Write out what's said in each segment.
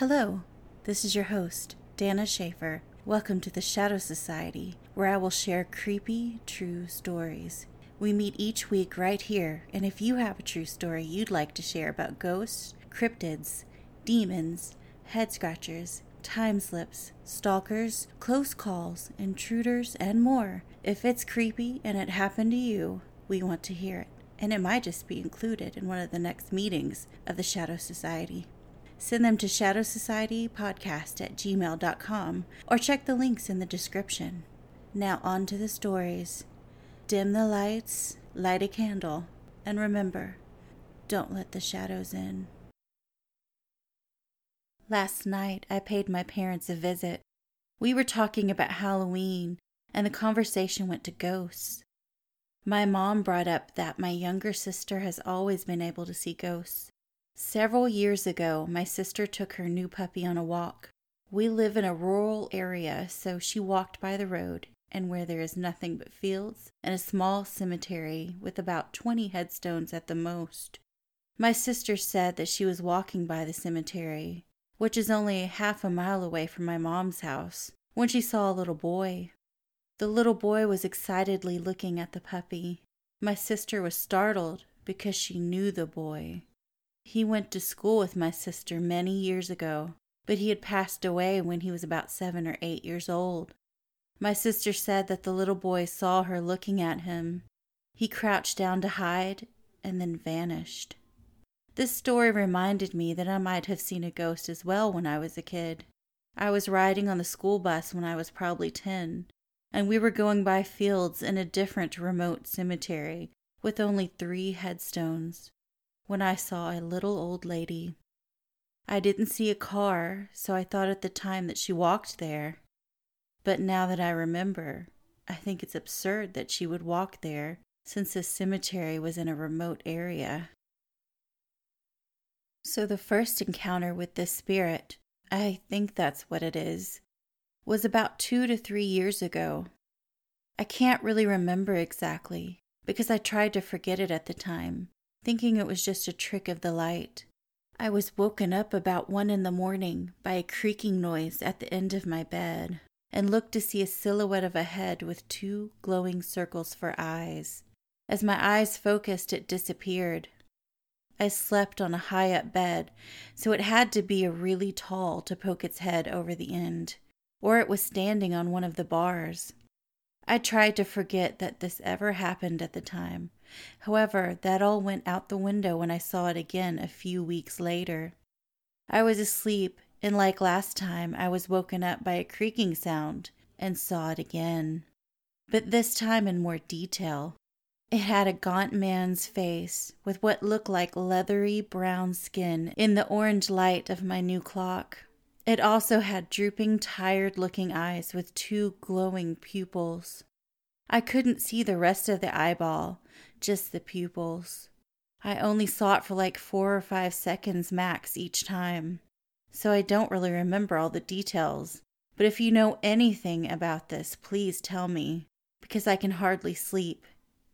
Hello, this is your host, Dana Schaefer. Welcome to the Shadow Society, where I will share creepy, true stories. We meet each week right here, and if you have a true story you'd like to share about ghosts, cryptids, demons, head scratchers, time slips, stalkers, close calls, intruders, and more, if it's creepy and it happened to you, we want to hear it. And it might just be included in one of the next meetings of the Shadow Society. Send them to Shadow Society Podcast at gmail.com or check the links in the description. Now, on to the stories. Dim the lights, light a candle, and remember don't let the shadows in. Last night, I paid my parents a visit. We were talking about Halloween, and the conversation went to ghosts. My mom brought up that my younger sister has always been able to see ghosts. Several years ago, my sister took her new puppy on a walk. We live in a rural area, so she walked by the road and where there is nothing but fields and a small cemetery with about 20 headstones at the most. My sister said that she was walking by the cemetery, which is only half a mile away from my mom's house, when she saw a little boy. The little boy was excitedly looking at the puppy. My sister was startled because she knew the boy. He went to school with my sister many years ago, but he had passed away when he was about seven or eight years old. My sister said that the little boy saw her looking at him. He crouched down to hide and then vanished. This story reminded me that I might have seen a ghost as well when I was a kid. I was riding on the school bus when I was probably 10, and we were going by fields in a different remote cemetery with only three headstones when I saw a little old lady. I didn't see a car, so I thought at the time that she walked there. But now that I remember, I think it's absurd that she would walk there since the cemetery was in a remote area. So the first encounter with this spirit, I think that's what it is, was about two to three years ago. I can't really remember exactly because I tried to forget it at the time thinking it was just a trick of the light. I was woken up about one in the morning by a creaking noise at the end of my bed and looked to see a silhouette of a head with two glowing circles for eyes. As my eyes focused, it disappeared. I slept on a high up bed, so it had to be a really tall to poke its head over the end, or it was standing on one of the bars. I tried to forget that this ever happened at the time, However, that all went out the window when I saw it again a few weeks later. I was asleep, and like last time, I was woken up by a creaking sound and saw it again. But this time in more detail. It had a gaunt man's face with what looked like leathery brown skin in the orange light of my new clock. It also had drooping, tired looking eyes with two glowing pupils. I couldn't see the rest of the eyeball, just the pupils. I only saw it for like four or five seconds max each time, so I don't really remember all the details. But if you know anything about this, please tell me, because I can hardly sleep,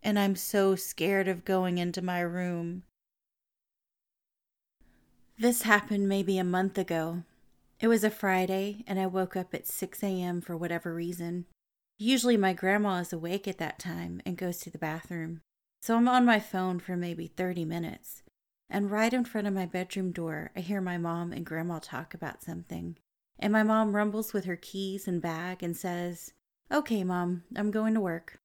and I'm so scared of going into my room. This happened maybe a month ago. It was a Friday, and I woke up at 6 a.m. for whatever reason. Usually, my grandma is awake at that time and goes to the bathroom. So I'm on my phone for maybe 30 minutes, and right in front of my bedroom door, I hear my mom and grandma talk about something. And my mom rumbles with her keys and bag and says, Okay, mom, I'm going to work.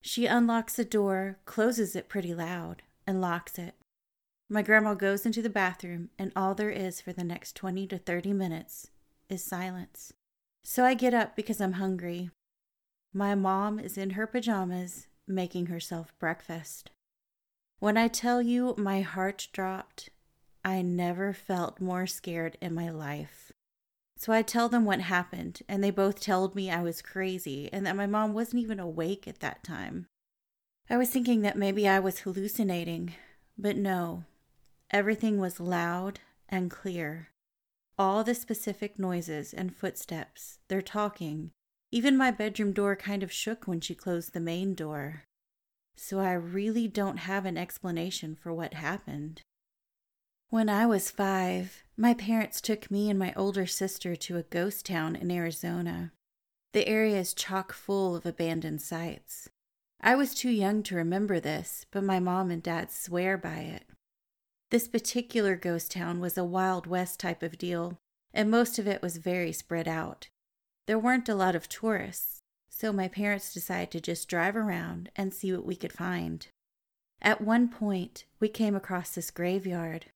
She unlocks the door, closes it pretty loud, and locks it. My grandma goes into the bathroom, and all there is for the next 20 to 30 minutes is silence. So I get up because I'm hungry. My mom is in her pajamas making herself breakfast. When I tell you my heart dropped, I never felt more scared in my life. So I tell them what happened, and they both told me I was crazy and that my mom wasn't even awake at that time. I was thinking that maybe I was hallucinating, but no. Everything was loud and clear. All the specific noises and footsteps, their talking, even my bedroom door kind of shook when she closed the main door. So I really don't have an explanation for what happened. When I was five, My parents took me and my older sister to a ghost town in Arizona. The area is chock full of abandoned sites. I was too young to remember this, but my mom and dad swear by it. This particular ghost town was a Wild West type of deal, and most of it was very spread out. There weren't a lot of tourists, so my parents decided to just drive around and see what we could find. At one point, we came across this graveyard.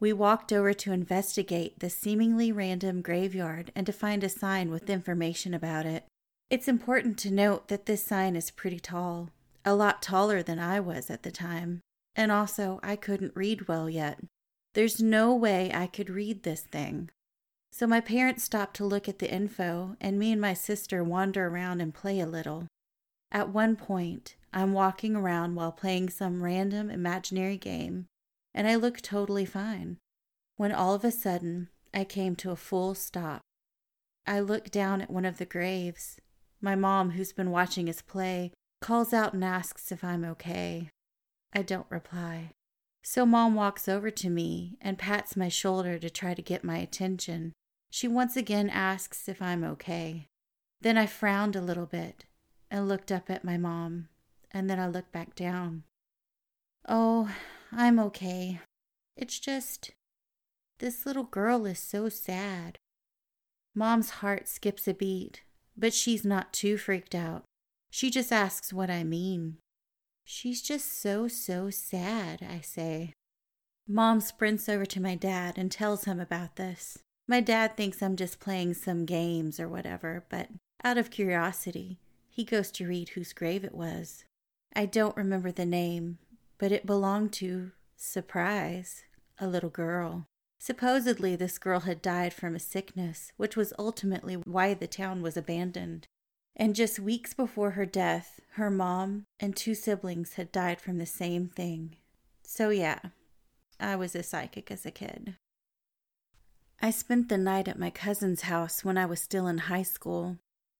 We walked over to investigate the seemingly random graveyard and to find a sign with information about it. It's important to note that this sign is pretty tall, a lot taller than I was at the time, and also I couldn't read well yet. There's no way I could read this thing. So my parents stop to look at the info, and me and my sister wander around and play a little. At one point, I'm walking around while playing some random imaginary game, and I look totally fine. When all of a sudden, I came to a full stop. I look down at one of the graves. My mom, who's been watching us play, calls out and asks if I'm okay. I don't reply. So mom walks over to me and pats my shoulder to try to get my attention. She once again asks if I'm okay. Then I frowned a little bit and looked up at my mom, and then I looked back down. Oh, I'm okay. It's just, this little girl is so sad. Mom's heart skips a beat, but she's not too freaked out. She just asks what I mean. She's just so, so sad, I say. Mom sprints over to my dad and tells him about this. My dad thinks I'm just playing some games or whatever, but out of curiosity, he goes to read whose grave it was. I don't remember the name, but it belonged to, surprise, a little girl. Supposedly, this girl had died from a sickness, which was ultimately why the town was abandoned. And just weeks before her death, her mom and two siblings had died from the same thing. So, yeah, I was a psychic as a kid. I spent the night at my cousin's house when I was still in high school.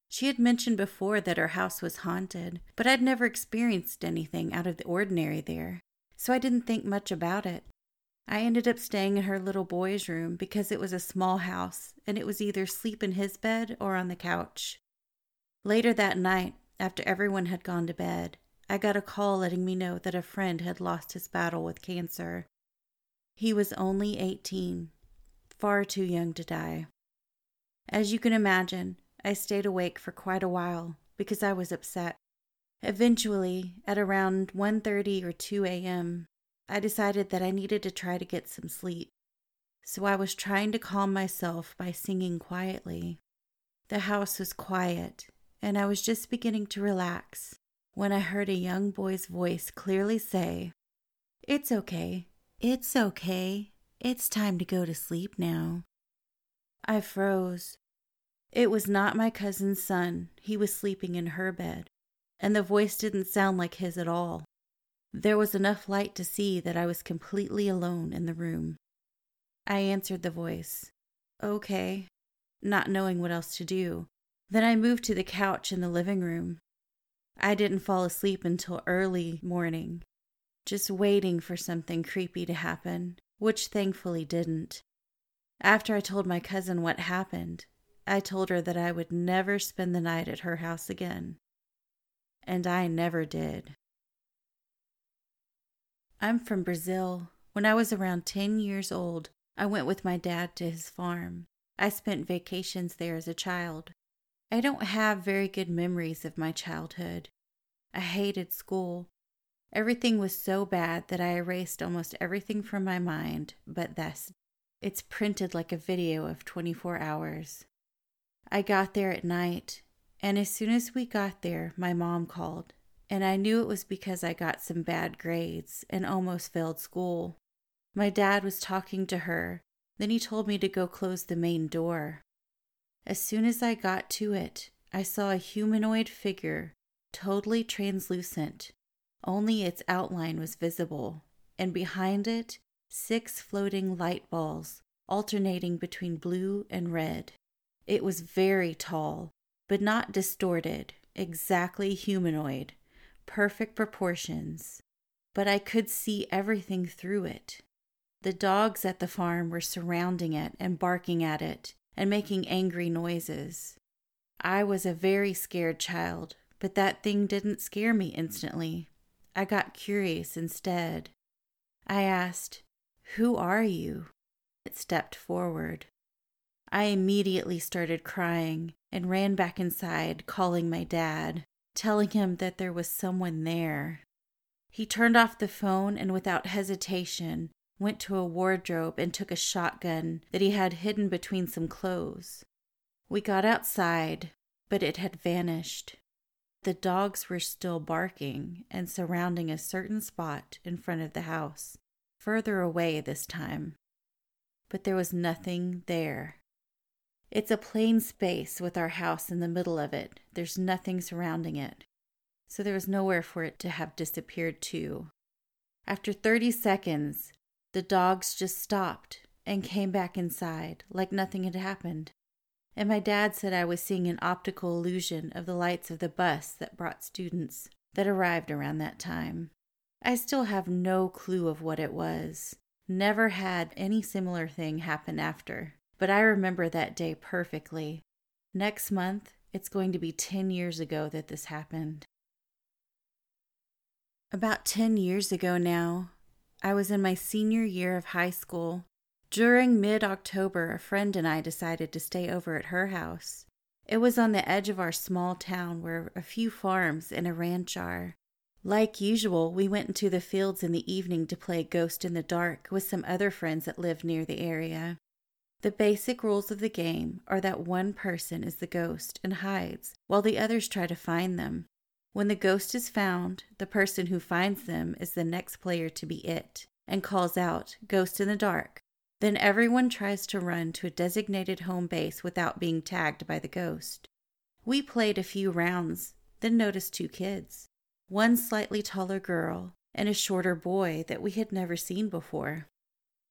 She had mentioned before that her house was haunted, but I'd never experienced anything out of the ordinary there, so I didn't think much about it. I ended up staying in her little boy's room because it was a small house and it was either sleep in his bed or on the couch. Later that night, after everyone had gone to bed, I got a call letting me know that a friend had lost his battle with cancer. He was only 18, far too young to die. As you can imagine, I stayed awake for quite a while because I was upset. Eventually, at around 1:30 or 2 a.m., I decided that I needed to try to get some sleep. So I was trying to calm myself by singing quietly. The house was quiet, and I was just beginning to relax when I heard a young boy's voice clearly say, It's okay. It's okay. It's time to go to sleep now. I froze it was not my cousin's son. He was sleeping in her bed, and the voice didn't sound like his at all. There was enough light to see that I was completely alone in the room. I answered the voice, Okay, not knowing what else to do. Then I moved to the couch in the living room. I didn't fall asleep until early morning, just waiting for something creepy to happen, which thankfully didn't. After I told my cousin what happened, I told her that I would never spend the night at her house again. And I never did. I'm from Brazil. When I was around 10 years old, I went with my dad to his farm. I spent vacations there as a child. I don't have very good memories of my childhood. I hated school. Everything was so bad that I erased almost everything from my mind but this. It's printed like a video of 24 hours. I got there at night, and as soon as we got there, my mom called, and I knew it was because I got some bad grades and almost failed school. My dad was talking to her, then he told me to go close the main door. As soon as I got to it, I saw a humanoid figure, totally translucent. Only its outline was visible, and behind it, six floating light balls, alternating between blue and red. It was very tall, but not distorted, exactly humanoid, perfect proportions. But I could see everything through it. The dogs at the farm were surrounding it and barking at it and making angry noises. I was a very scared child, but that thing didn't scare me instantly. I got curious instead. I asked, Who are you? It stepped forward. I immediately started crying and ran back inside, calling my dad, telling him that there was someone there. He turned off the phone and, without hesitation, went to a wardrobe and took a shotgun that he had hidden between some clothes. We got outside, but it had vanished. The dogs were still barking and surrounding a certain spot in front of the house, further away this time. But there was nothing there. It's a plain space with our house in the middle of it. There's nothing surrounding it. So there was nowhere for it to have disappeared to. After 30 seconds, the dogs just stopped and came back inside like nothing had happened. And my dad said I was seeing an optical illusion of the lights of the bus that brought students that arrived around that time. I still have no clue of what it was. Never had any similar thing happen after, but I remember that day perfectly. Next month, it's going to be 10 years ago that this happened. About 10 years ago now, I was in my senior year of high school. During mid October, a friend and I decided to stay over at her house. It was on the edge of our small town where a few farms and a ranch are. Like usual, we went into the fields in the evening to play Ghost in the Dark with some other friends that live near the area. The basic rules of the game are that one person is the ghost and hides, while the others try to find them. When the ghost is found, the person who finds them is the next player to be it and calls out, Ghost in the dark. Then everyone tries to run to a designated home base without being tagged by the ghost. We played a few rounds, then noticed two kids one slightly taller girl and a shorter boy that we had never seen before.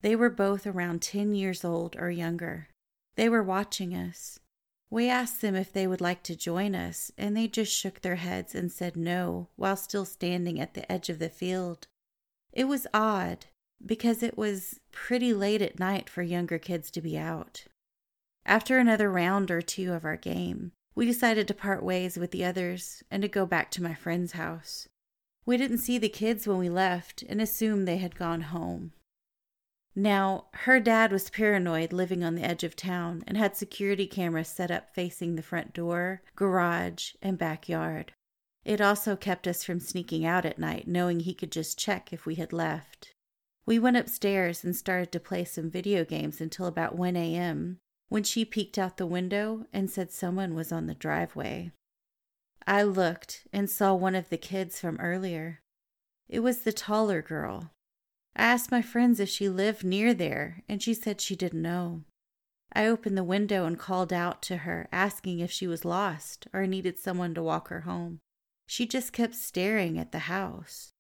They were both around 10 years old or younger. They were watching us. We asked them if they would like to join us, and they just shook their heads and said no while still standing at the edge of the field. It was odd because it was pretty late at night for younger kids to be out. After another round or two of our game, we decided to part ways with the others and to go back to my friend's house. We didn't see the kids when we left and assumed they had gone home. Now, her dad was paranoid living on the edge of town and had security cameras set up facing the front door, garage, and backyard. It also kept us from sneaking out at night, knowing he could just check if we had left. We went upstairs and started to play some video games until about 1 a.m., when she peeked out the window and said someone was on the driveway. I looked and saw one of the kids from earlier. It was the taller girl, I asked my friends if she lived near there, and she said she didn't know. I opened the window and called out to her, asking if she was lost or needed someone to walk her home. She just kept staring at the house.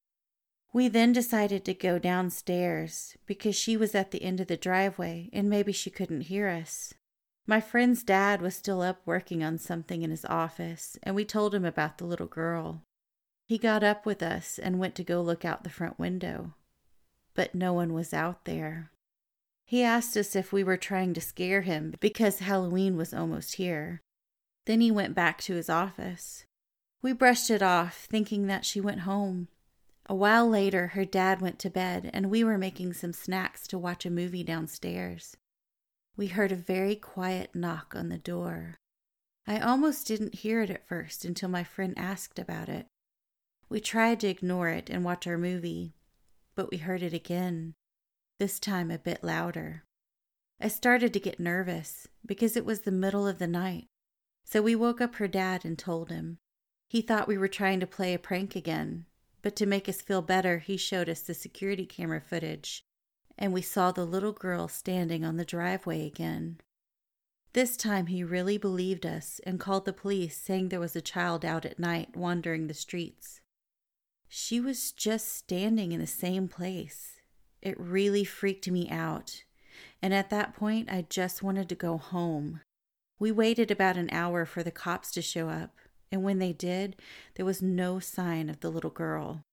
We then decided to go downstairs because she was at the end of the driveway and maybe she couldn't hear us. My friend's dad was still up working on something in his office, and we told him about the little girl. He got up with us and went to go look out the front window but no one was out there. He asked us if we were trying to scare him because Halloween was almost here. Then he went back to his office. We brushed it off, thinking that she went home. A while later, her dad went to bed, and we were making some snacks to watch a movie downstairs. We heard a very quiet knock on the door. I almost didn't hear it at first until my friend asked about it. We tried to ignore it and watch our movie, but we heard it again, this time a bit louder. I started to get nervous because it was the middle of the night, so we woke up her dad and told him. He thought we were trying to play a prank again, but to make us feel better, he showed us the security camera footage, and we saw the little girl standing on the driveway again. This time he really believed us and called the police, saying there was a child out at night wandering the streets. She was just standing in the same place. It really freaked me out. And at that point, I just wanted to go home. We waited about an hour for the cops to show up, and when they did, there was no sign of the little girl.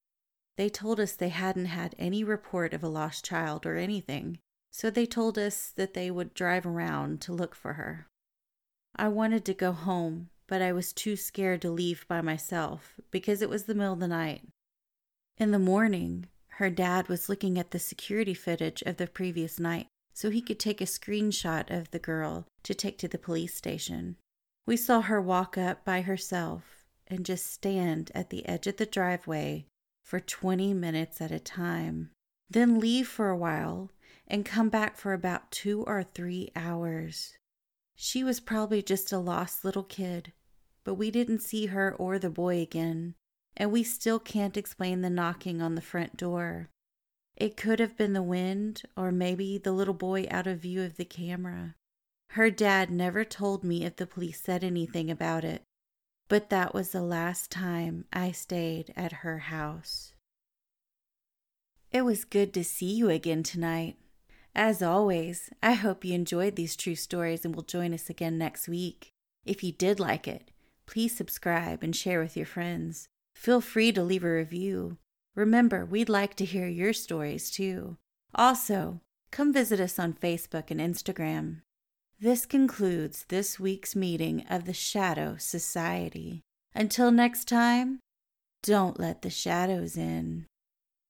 They told us they hadn't had any report of a lost child or anything, so they told us that they would drive around to look for her. I wanted to go home, but I was too scared to leave by myself because it was the middle of the night. In the morning, her dad was looking at the security footage of the previous night so he could take a screenshot of the girl to take to the police station. We saw her walk up by herself and just stand at the edge of the driveway for 20 minutes at a time, then leave for a while and come back for about two or three hours. She was probably just a lost little kid, but we didn't see her or the boy again, and we still can't explain the knocking on the front door. It could have been the wind, or maybe the little boy out of view of the camera. Her dad never told me if the police said anything about it, but that was the last time I stayed at her house. It was good to see you again tonight. As always, I hope you enjoyed these true stories and will join us again next week. If you did like it, please subscribe and share with your friends. Feel free to leave a review. Remember, we'd like to hear your stories too. Also, come visit us on Facebook and Instagram. This concludes this week's meeting of the Shadow Society. Until next time, don't let the shadows in.